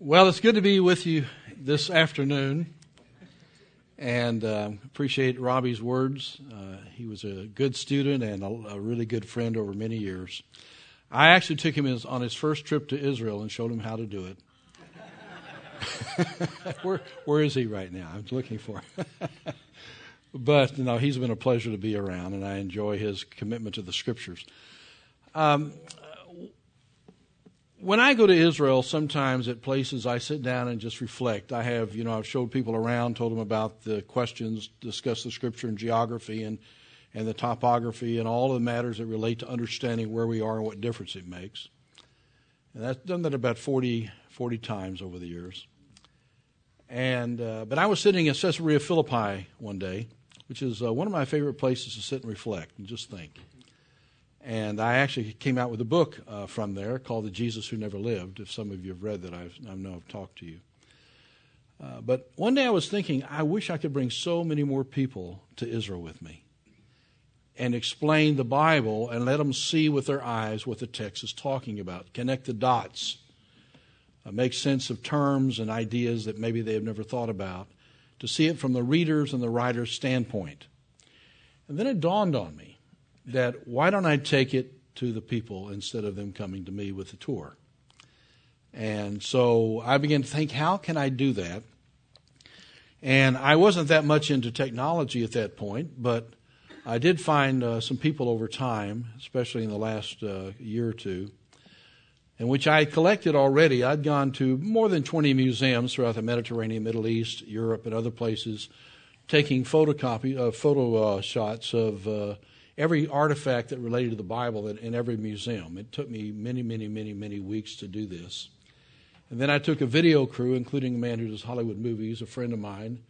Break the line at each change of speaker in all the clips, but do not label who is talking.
Well, it's good to be with you this afternoon, and uh, appreciate Robbie's words. Uh, he was a good student and a, a, really good friend over many years. I actually took him on his first trip to Israel and showed him how to do it. where, where is he right now? I'm looking for him. but you no, know, he's been a pleasure to be around, and I enjoy his commitment to the scriptures. Um, when I go to Israel, sometimes at places I sit down and just reflect. I have, you know, I've showed people around, told them about the questions, discussed the scripture and geography and, and the topography and all of the matters that relate to understanding where we are and what difference it makes. And I've done that about 40, 40 times over the years. And, uh, but I was sitting in Caesarea Philippi one day, which is uh, one of my favorite places to sit and reflect and just think. And I actually came out with a book uh, from there called The Jesus Who Never Lived. If some of you have read that, I've, I know I've talked to you. Uh, but one day I was thinking, I wish I could bring so many more people to Israel with me and explain the Bible and let them see with their eyes what the text is talking about, connect the dots, uh, make sense of terms and ideas that maybe they have never thought about, to see it from the reader's and the writer's standpoint. And then it dawned on me that why don't I take it to the people instead of them coming to me with the tour? And so I began to think, how can I do that? And I wasn't that much into technology at that point, but I did find uh, some people over time, especially in the last uh, year or two, in which I collected already. I'd gone to more than 20 museums throughout the Mediterranean, Middle East, Europe, and other places, taking photocopy, uh, photo uh, shots of uh, every artifact that related to the Bible in every museum. It took me many, many, many, many weeks to do this. And then I took a video crew, including a man who does Hollywood movies, a friend of mine,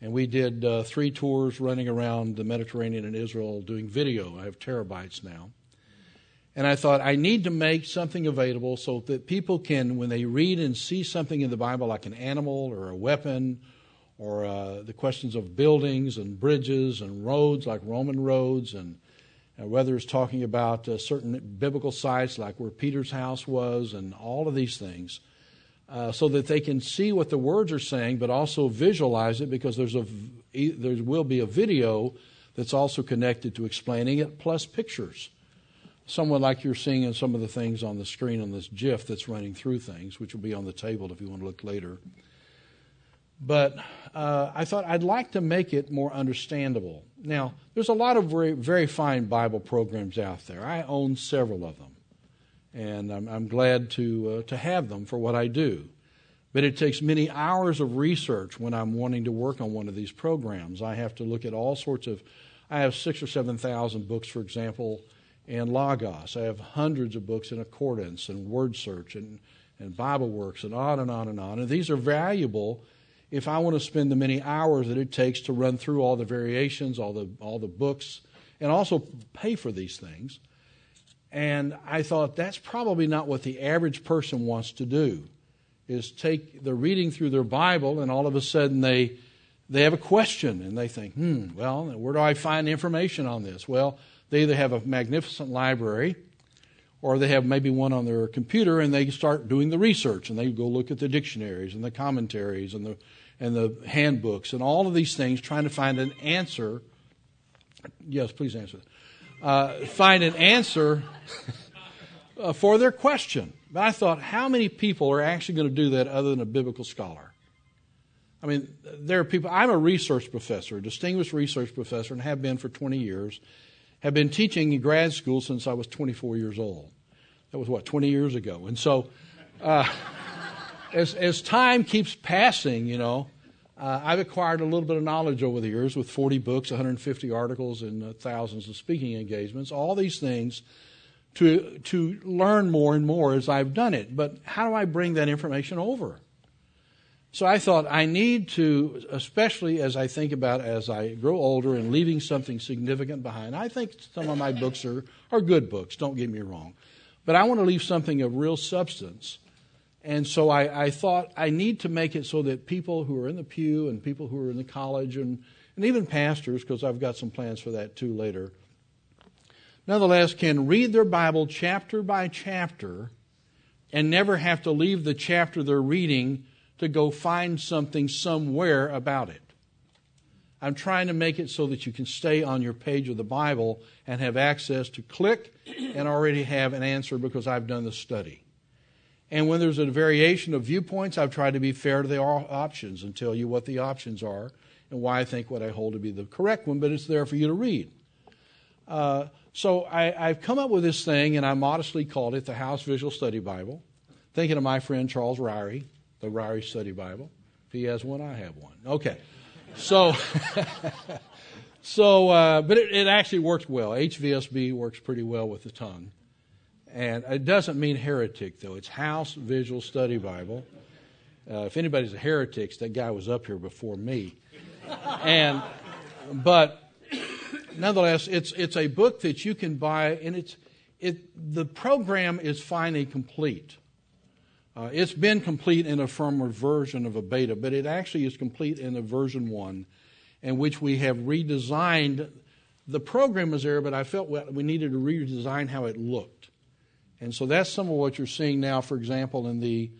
and we did uh, three tours running around the Mediterranean and Israel doing video. I have terabytes now. And I thought, I need to make something available so that people can, when they read and see something in the Bible, like an animal or a weapon or uh, the questions of buildings and bridges and roads, like Roman roads and whether it's talking about uh, certain biblical sites like where Peter's house was and all of these things, uh, so that they can see what the words are saying, but also visualize it because there's a there will be a video that's also connected to explaining it, plus pictures. Somewhat like you're seeing in some of the things on the screen on this GIF that's running through things, which will be on the table if you want to look later. But uh, I thought I'd like to make it more understandable. Now, there's a lot of very, very fine Bible programs out there. I own several of them, and I'm, I'm glad to, uh, to have them for what I do. But it takes many hours of research when I'm wanting to work on one of these programs. I have to look at all sorts of, I have six or 7,000 books, for example, in Logos. I have hundreds of books in Accordance and Word Search and, and Bible Works and on and on and on. And these are valuable if I want to spend the many hours that it takes to run through all the variations, all the all the books, and also pay for these things. And I thought that's probably not what the average person wants to do. Is take the reading through their Bible and all of a sudden they they have a question and they think, hmm, well, where do I find information on this? Well, they either have a magnificent library or they have maybe one on their computer and they start doing the research and they go look at the dictionaries and the commentaries and the and the handbooks and all of these things, trying to find an answer. Yes, please answer. Uh, find an answer uh, for their question. But I thought, how many people are actually going to do that other than a biblical scholar? I mean, there are people. I'm a research professor, a distinguished research professor, and have been for 20 years. Have been teaching in grad school since I was 24 years old. That was what 20 years ago, and so. Uh, as, as time keeps passing, you know, uh, I've acquired a little bit of knowledge over the years with 40 books, 150 articles, and uh, thousands of speaking engagements, all these things to, to learn more and more as I've done it. But how do I bring that information over? So I thought I need to, especially as I think about as I grow older and leaving something significant behind. I think some of my books are, are good books, don't get me wrong. But I want to leave something of real substance and so I, I, thought I need to make it so that people who are in the pew and people who are in the college and, and even pastors, because I've got some plans for that too later, nonetheless can read their Bible chapter by chapter and never have to leave the chapter they're reading to go find something somewhere about it. I'm trying to make it so that you can stay on your page of the Bible and have access to click and already have an answer because I've done the study. And when there's a variation of viewpoints, I've tried to be fair to the options and tell you what the options are and why I think what I hold to be the correct one, but it's there for you to read. Uh, so I, have come up with this thing, and I modestly called it the House Visual Study Bible, thinking of my friend Charles Ryrie, the Ryrie Study Bible. If he has one, I have one. Okay. So, so uh, but it, it actually works well. HVSB works pretty well with the tongue. And it doesn't mean heretic, though. It's House Visual Study Bible. Uh, if anybody's a heretic, that guy was up here before me. And, but nonetheless, it's, it's a book that you can buy, and it's, it, the program is finally complete. Uh, it's been complete in a firmware version of a beta, but it actually is complete in a version one, in which we have redesigned. The program is there, but I felt we needed to redesign how it looked, and so that's some of what you're seeing now. For example, in the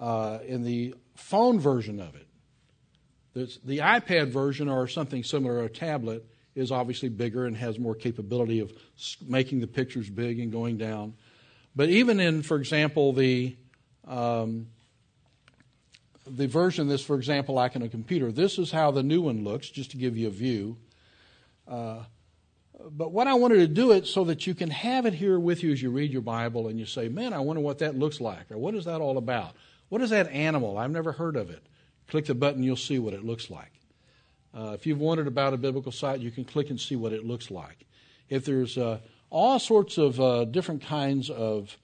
uh, in the phone version of it, the, the iPad version or something similar, a tablet, is obviously bigger and has more capability of making the pictures big and going down. But even in, for example, the um, the version this, for example, like in a computer, this is how the new one looks, just to give you a view. Uh, but what I wanted to do it so that you can have it here with you as you read your Bible and you say, man, I wonder what that looks like, or what is that all about? What is that animal? I've never heard of it. Click the button, you'll see what it looks like. Uh, if you've wondered about a biblical site, you can click and see what it looks like. If there's uh, all sorts of uh, different kinds of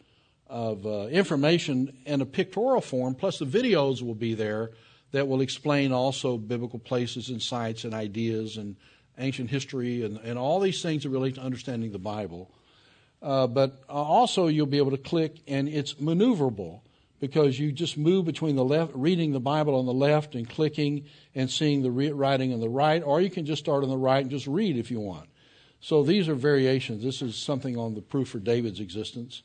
of uh, information in a pictorial form, plus the videos will be there that will explain also biblical places and sites and ideas and ancient history and, and all these things that relate to understanding the Bible. Uh, but uh, also you'll be able to click and it's maneuverable because you just move between the left, reading the Bible on the left and clicking and seeing the re- writing on the right, or you can just start on the right and just read if you want. So these are variations. This is something on the proof for David's existence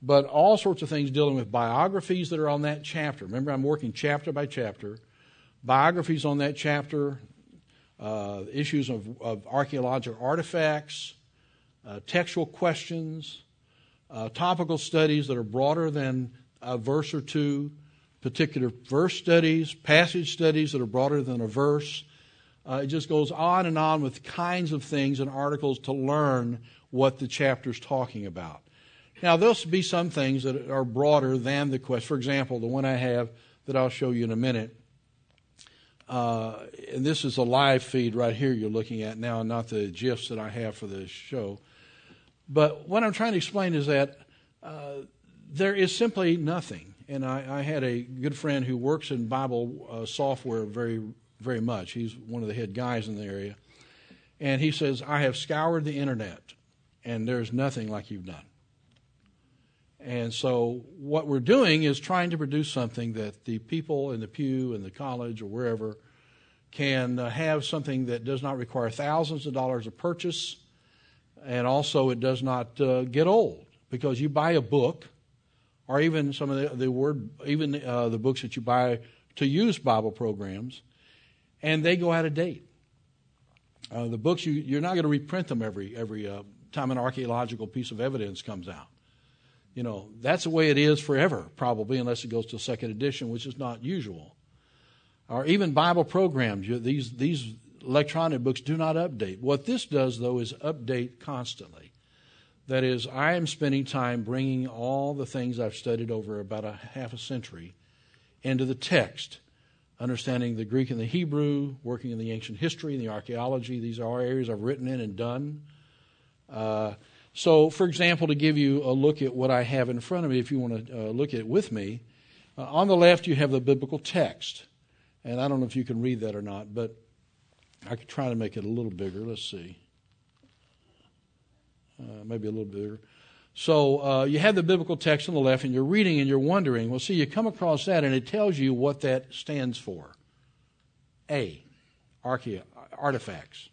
but all sorts of things dealing with biographies that are on that chapter. Remember, I'm working chapter by chapter. Biographies on that chapter, uh, issues of, of, archaeological artifacts, uh, textual questions, uh, topical studies that are broader than a verse or two, particular verse studies, passage studies that are broader than a verse. Uh, it just goes on and on with kinds of things and articles to learn what the chapter is talking about. Now, there'll be some things that are broader than the quest. For example, the one I have that I'll show you in a minute. Uh, and this is a live feed right here you're looking at now, not the GIFs that I have for the show. But what I'm trying to explain is that uh, there is simply nothing. And I, I, had a good friend who works in Bible uh, software very, very much. He's one of the head guys in the area. And he says, I have scoured the internet, and there's nothing like you've done. And so, what we're doing is trying to produce something that the people in the pew and the college or wherever can uh, have something that does not require thousands of dollars of purchase, and also it does not uh, get old because you buy a book, or even some of the, the word, even uh, the books that you buy to use Bible programs, and they go out of date. Uh, the books you, you're not going to reprint them every every uh, time an archaeological piece of evidence comes out you know, that's the way it is forever, probably, unless it goes to a second edition, which is not usual. Or even Bible programs, these, these electronic books do not update. What this does, though, is update constantly. That is, I am spending time bringing all the things I've studied over about a half a century into the text, understanding the Greek and the Hebrew, working in the ancient history and the archaeology. These are areas I've written in and done. Uh, so, for example, to give you a look at what I have in front of me, if you want to uh, look at it with me, uh, on the left you have the biblical text. And I don't know if you can read that or not, but I could try to make it a little bigger. Let's see. Uh, maybe a little bigger. So uh, you have the biblical text on the left, and you're reading and you're wondering. Well, see, you come across that, and it tells you what that stands for. A, archae- artifacts.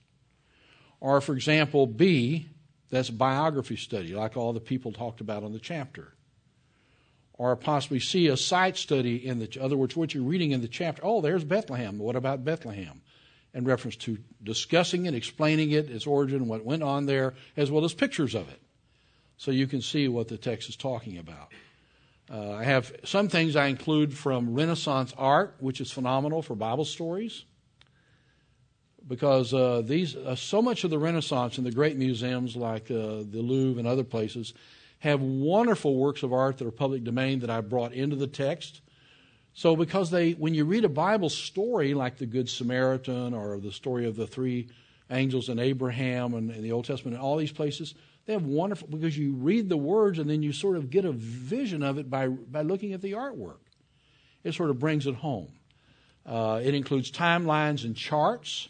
Or, for example, B, that's biography study, like all the people talked about on the chapter. or possibly see a site study in the, other words, what you're reading in the chapter. Oh, there's Bethlehem. What about Bethlehem? In reference to discussing it, explaining it, its origin, what went on there, as well as pictures of it. So you can see what the text is talking about. Uh, I have some things I include from Renaissance art, which is phenomenal for Bible stories, because uh, these uh, so much of the Renaissance and the great museums like uh, the Louvre and other places have wonderful works of art that are public domain that I brought into the text. So, because they, when you read a Bible story like the Good Samaritan or the story of the three angels and Abraham and in the Old Testament and all these places, they have wonderful because you read the words and then you sort of get a vision of it by by looking at the artwork. It sort of brings it home. Uh, it includes timelines and charts.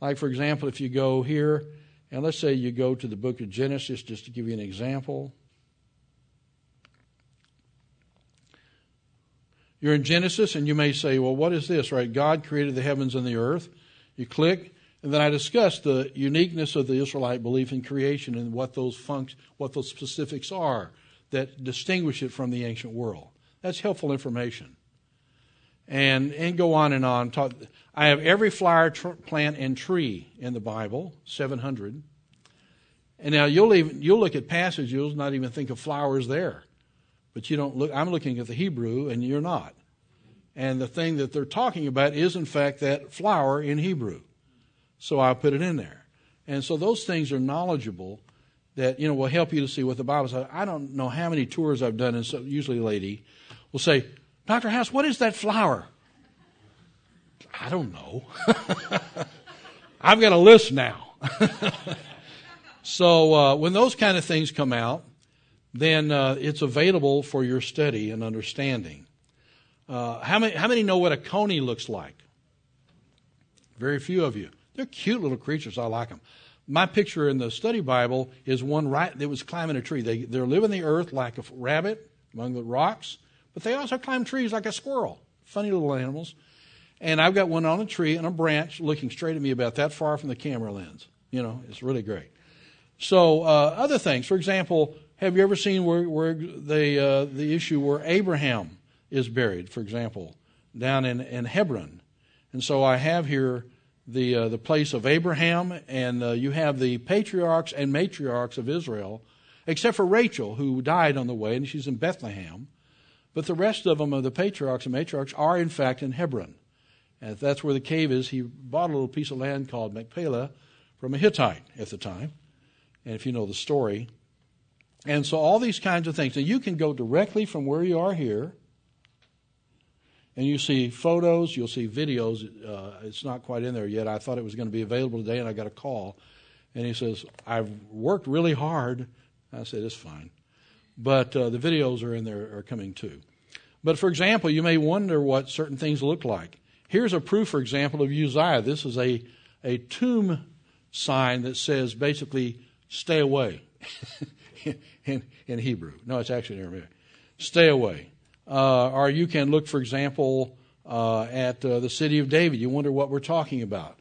Like for example, if you go here and let's say you go to the book of Genesis, just to give you an example. You're in Genesis and you may say, well, what is this, right? God created the heavens and the earth. You click, and then I discussed the uniqueness of the Israelite belief in creation and what those func- what those specifics are that distinguish it from the ancient world. That's helpful information. And and go on and on. Talk, I have every flower, tr- plant, and tree in the Bible, 700. And now you'll even you'll look at passages, you'll not even think of flowers there, but you don't look. I'm looking at the Hebrew, and you're not. And the thing that they're talking about is, in fact, that flower in Hebrew. So I put it in there. And so those things are knowledgeable that, you know, will help you to see what the Bible says. I don't know how many tours I've done, and so usually a lady will say, Dr. House, what is that flower? I don't know. I've got a list now. so uh, when those kind of things come out, then uh, it's available for your study and understanding. Uh, how, many, how many know what a coney looks like? Very few of you. They're cute little creatures. I like them. My picture in the study Bible is one right that was climbing a tree. They they're living the earth like a rabbit among the rocks, but they also climb trees like a squirrel. Funny little animals. And I've got one on a tree and a branch looking straight at me about that far from the camera lens. You know, it's really great. So uh, other things, for example, have you ever seen where, where the uh, the issue where Abraham is buried, for example, down in, in Hebron? And so I have here the, uh, the place of Abraham, and uh, you have the patriarchs and matriarchs of Israel, except for Rachel, who died on the way, and she's in Bethlehem. But the rest of them, of the patriarchs and matriarchs, are in fact in Hebron. And if that's where the cave is, he bought a little piece of land called Machpelah from a Hittite at the time. And if you know the story. And so all these kinds of things. Now you can go directly from where you are here and you see photos, you'll see videos. Uh, it's not quite in there yet. I thought it was going to be available today, and I got a call. And he says, I've worked really hard. I said, it's fine. But uh, the videos are in there, are coming too. But for example, you may wonder what certain things look like. Here's a proof, for example, of Uzziah. This is a, a tomb sign that says basically, stay away in, in Hebrew. No, it's actually in Aramaic. Stay away. Uh, or you can look, for example, uh, at uh, the city of David. You wonder what we're talking about.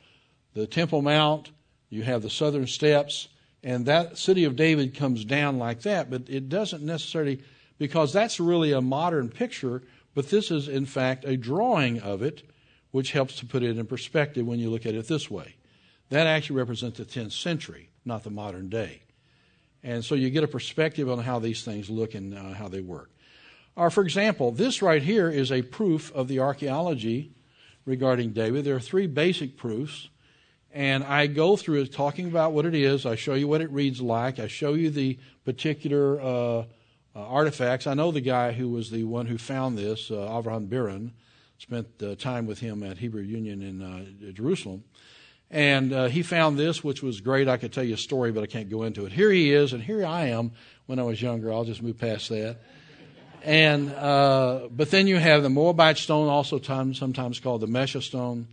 The Temple Mount, you have the southern steps, and that city of David comes down like that, but it doesn't necessarily, because that's really a modern picture, but this is, in fact, a drawing of it, which helps to put it in perspective when you look at it this way. That actually represents the 10th century, not the modern day. And so you get a perspective on how these things look and uh, how they work. Or, for example, this right here is a proof of the archaeology regarding David. There are three basic proofs, and I go through it talking about what it is. I show you what it reads like. I show you the particular uh, uh, artifacts. I know the guy who was the one who found this, uh, Avraham Biran. Spent uh, time with him at Hebrew Union in uh, Jerusalem. And uh, he found this, which was great. I could tell you a story, but I can't go into it. Here he is, and here I am when I was younger. I'll just move past that. And uh, but then you have the Moabite stone, also time, sometimes called the Mesha stone,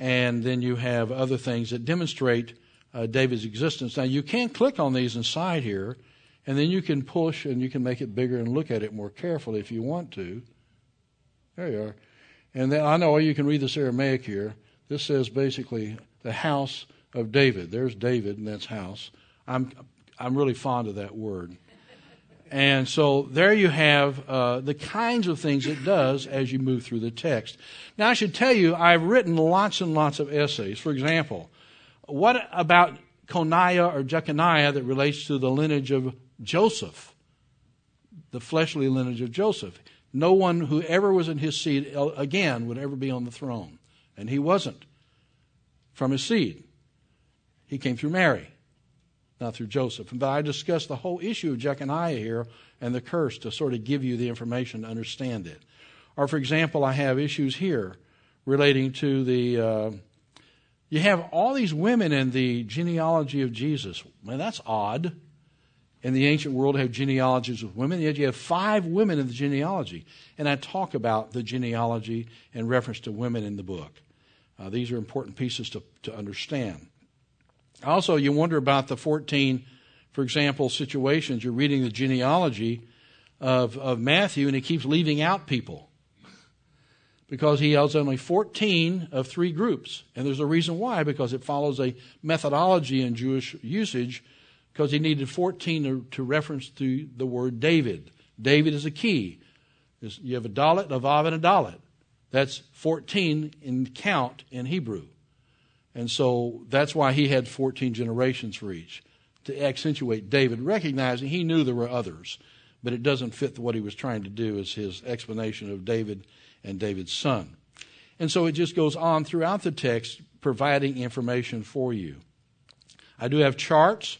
and then you have other things that demonstrate uh, David's existence. Now you can click on these inside here, and then you can push and you can make it bigger and look at it more carefully if you want to. There you are. And then I know you can read this Aramaic here. This says basically the house of David. There's David, and that's house. I'm I'm really fond of that word And so there you have uh, the kinds of things it does as you move through the text. Now, I should tell you, I've written lots and lots of essays. For example, what about Coniah or Jeconiah that relates to the lineage of Joseph, the fleshly lineage of Joseph? No one who ever was in his seed uh, again would ever be on the throne. And he wasn't from his seed. He came through Mary not through Joseph. But I discussed the whole issue of Jeconiah here and the curse to sort of give you the information to understand it. Or, for example, I have issues here relating to the. Uh, you have all these women in the genealogy of Jesus. Man, that's odd. In the ancient world, have genealogies of women, yet you have five women in the genealogy. And I talk about the genealogy in reference to women in the book. Uh, these are important pieces to, to understand. Also, you wonder about the 14, for example, situations. You're reading the genealogy of, of Matthew, and he keeps leaving out people because he has only 14 of three groups. And there's a reason why, because it follows a methodology in Jewish usage, because he needed 14 to, to reference to the word David. David is a key. You have a dalet, a vav, and a dalet. That's 14 in count in Hebrew. And so that's why he had 14 generations for each to accentuate David, recognizing he knew there were others, but it doesn't fit what he was trying to do as his explanation of David and David's son. And so it just goes on throughout the text, providing information for you. I do have charts.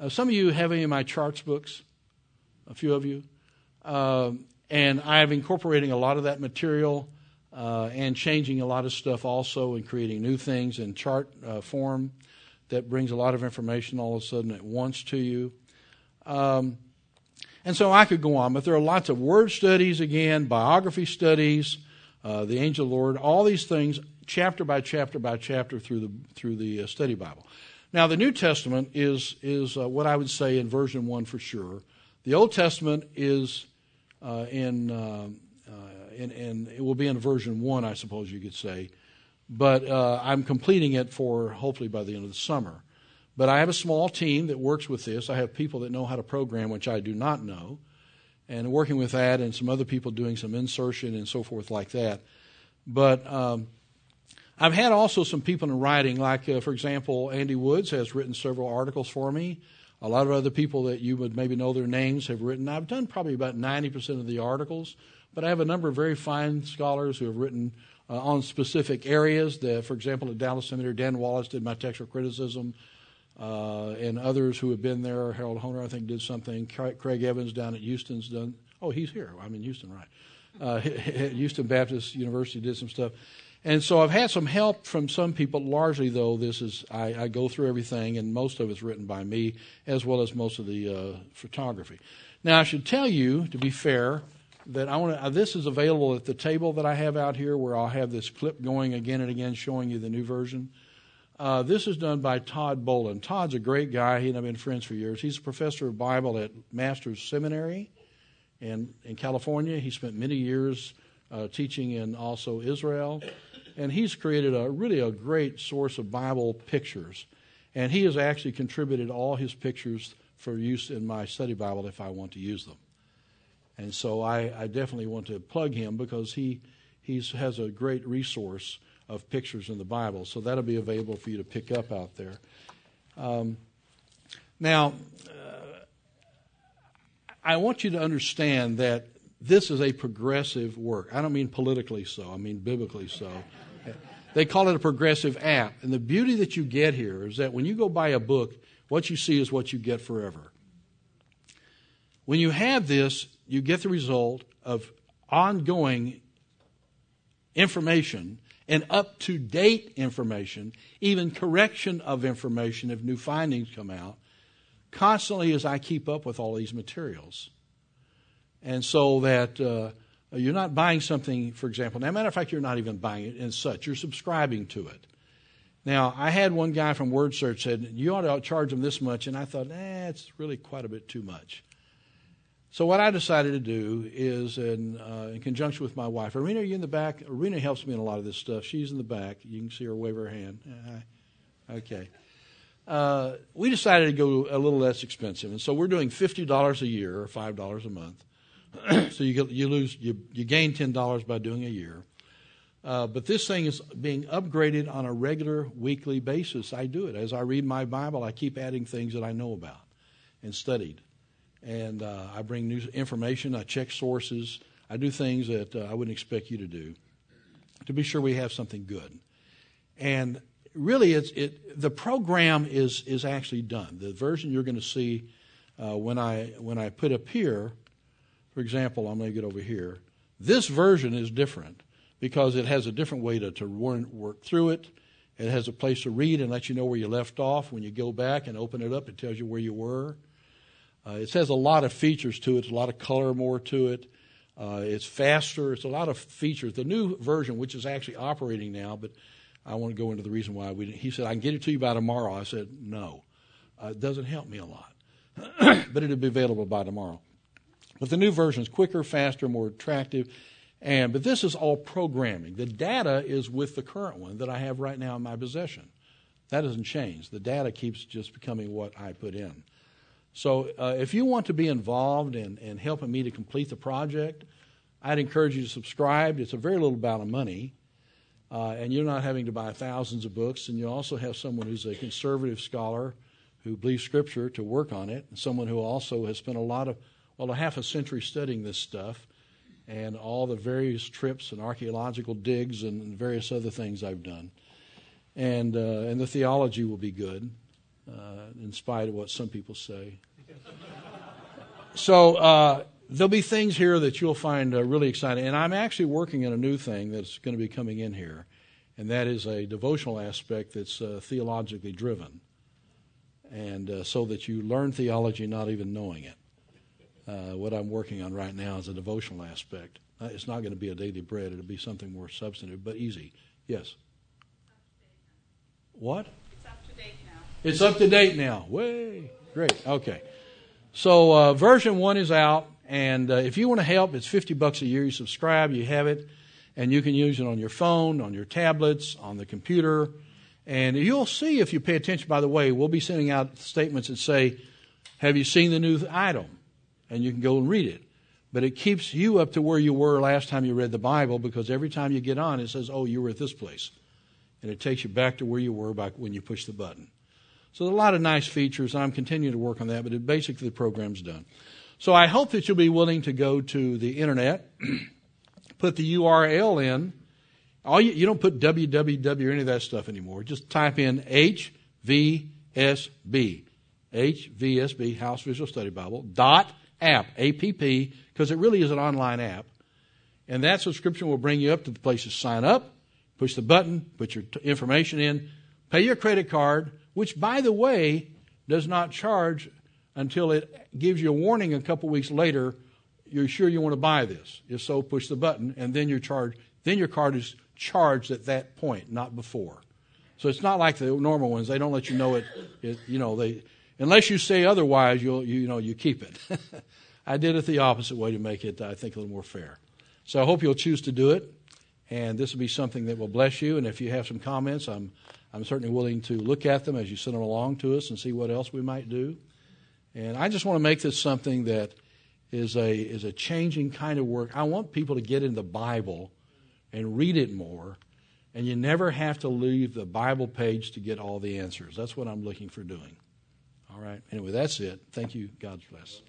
Uh, some of you have any of my charts books, a few of you. Uh, and I have incorporating a lot of that material uh, and changing a lot of stuff also and creating new things in chart uh, form that brings a lot of information all of a sudden at once to you. Um, and so I could go on, but there are lots of word studies again, biography studies, uh, the angel Lord, all these things, chapter by chapter by chapter through the through the uh, study Bible. Now the New Testament is is uh, what I would say in version one for sure. The Old Testament is uh, in um, and, and it will be in version one, I suppose you could say. But uh, I'm completing it for hopefully by the end of the summer. But I have a small team that works with this. I have people that know how to program, which I do not know, and working with that, and some other people doing some insertion and so forth like that. But um, I've had also some people in writing, like, uh, for example, Andy Woods has written several articles for me. A lot of other people that you would maybe know their names have written. I've done probably about 90% of the articles. But I have a number of very fine scholars who have written uh, on specific areas. The, for example, at Dallas Seminary, Dan Wallace did my textual criticism, uh, and others who have been there. Harold Hoehner, I think, did something. Craig Evans down at Houston's done. Oh, he's here. I'm in Houston, right? Uh, Houston Baptist University did some stuff. And so I've had some help from some people. Largely, though, this is I, I go through everything, and most of it's written by me, as well as most of the uh, photography. Now, I should tell you, to be fair, that I want to. Uh, this is available at the table that I have out here, where I'll have this clip going again and again, showing you the new version. Uh, this is done by Todd Bolen. Todd's a great guy. He and I've been friends for years. He's a professor of Bible at Masters Seminary in in California. He spent many years uh, teaching in also Israel, and he's created a really a great source of Bible pictures. And he has actually contributed all his pictures for use in my study Bible if I want to use them. And so I, I definitely want to plug him because he he's, has a great resource of pictures in the Bible. So that'll be available for you to pick up out there. Um, now, uh, I want you to understand that this is a progressive work. I don't mean politically so, I mean biblically so. They call it a progressive app. And the beauty that you get here is that when you go buy a book, what you see is what you get forever. When you have this, you get the result of ongoing information and up to date information, even correction of information if new findings come out, constantly as I keep up with all these materials. And so that uh, you're not buying something, for example. Now, matter of fact, you're not even buying it and such. You're subscribing to it. Now, I had one guy from Word Search said, You ought to charge them this much. And I thought, eh, it's really quite a bit too much. So what I decided to do is, in, uh, in conjunction with my wife, Arena, are you in the back? Arena helps me in a lot of this stuff. She's in the back. You can see her wave her hand. Uh, okay. uh, we decided to go a little less expensive, and so we're doing fifty dollars a year or five dollars a month. so you you lose you you gain ten dollars by doing a year. Uh, but this thing is being upgraded on a regular weekly basis. I do it as I read my Bible. I keep adding things that I know about and studied, and uh, I bring new information. I check sources. I do things that uh, I wouldn't expect you to do to be sure we have something good. And really, it's it. The program is is actually done. The version you're going to see uh, when I when I put up here, for example, I'm going to get over here. This version is different because it has a different way to, to work through it. It has a place to read and let you know where you left off. When you go back and open it up, it tells you where you were. Uh, it has a lot of features to it, a lot of color more to it. Uh, it's faster. It's a lot of features. The new version, which is actually operating now, but I want to go into the reason why we didn't. He said, I can get it to you by tomorrow. I said, no. Uh, it doesn't help me a lot, but it'll be available by tomorrow. But the new version is quicker, faster, more attractive. And but this is all programming. The data is with the current one that I have right now in my possession. That doesn't change. The data keeps just becoming what I put in. So uh, if you want to be involved in, in helping me to complete the project, I'd encourage you to subscribe. It's a very little amount of money, uh, and you're not having to buy thousands of books. And you also have someone who's a conservative scholar who believes Scripture to work on it, and someone who also has spent a lot of, well, a half a century studying this stuff and all the various trips and archaeological digs and various other things I've done. And, uh, and the theology will be good, uh, in spite of what some people say. so uh, there'll be things here that you'll find uh, really exciting. And I'm actually working on a new thing that's going to be coming in here, and that is a devotional aspect that's uh, theologically driven. And uh, so that you learn theology not even knowing it. Uh, what I'm working on right now is a devotional aspect. It's not going to be a daily bread, it'll be something more substantive, but easy. Yes? What?
It's up to date now.
It's up to date now. Way. Great. Okay. So uh, version one is out, and uh, if you want to help, it's 50 bucks a year. You subscribe, you have it, and you can use it on your phone, on your tablets, on the computer. And you'll see if you pay attention, by the way, we'll be sending out statements that say, Have you seen the new item? and you can go and read it. But it keeps you up to where you were last time you read the Bible because every time you get on, it says, oh, you were at this place. And it takes you back to where you were back when you push the button. So there's a lot of nice features. I'm continuing to work on that, but it, basically the program's done. So I hope that you'll be willing to go to the internet, put the URL in. All you, you don't put www or any of that stuff anymore. Just type in HVSB, HVSB, House Visual Study Bible, dot app, A-P-P, because it really is an online app. And that subscription will bring you up to the place to sign up, push the button, put your t- information in, pay your credit card, which, by the way, does not charge until it gives you a warning a couple weeks later. You're sure you want to buy this. If so, push the button, and then your charge, then your card is charged at that point, not before. So it's not like the normal ones. They don't let you know it. it you know, they unless you say otherwise, you'll you know you keep it. I did it the opposite way to make it, I think, a little more fair. So I hope you'll choose to do it, and this will be something that will bless you. And if you have some comments, I'm I'm certainly willing to look at them as you send them along to us and see what else we might do. And I just want to make this something that is a is a changing kind of work. I want people to get in the Bible and read it more. And you never have to leave the Bible page to get all the answers. That's what I'm looking for doing. All right. Anyway, that's it. Thank you. God bless.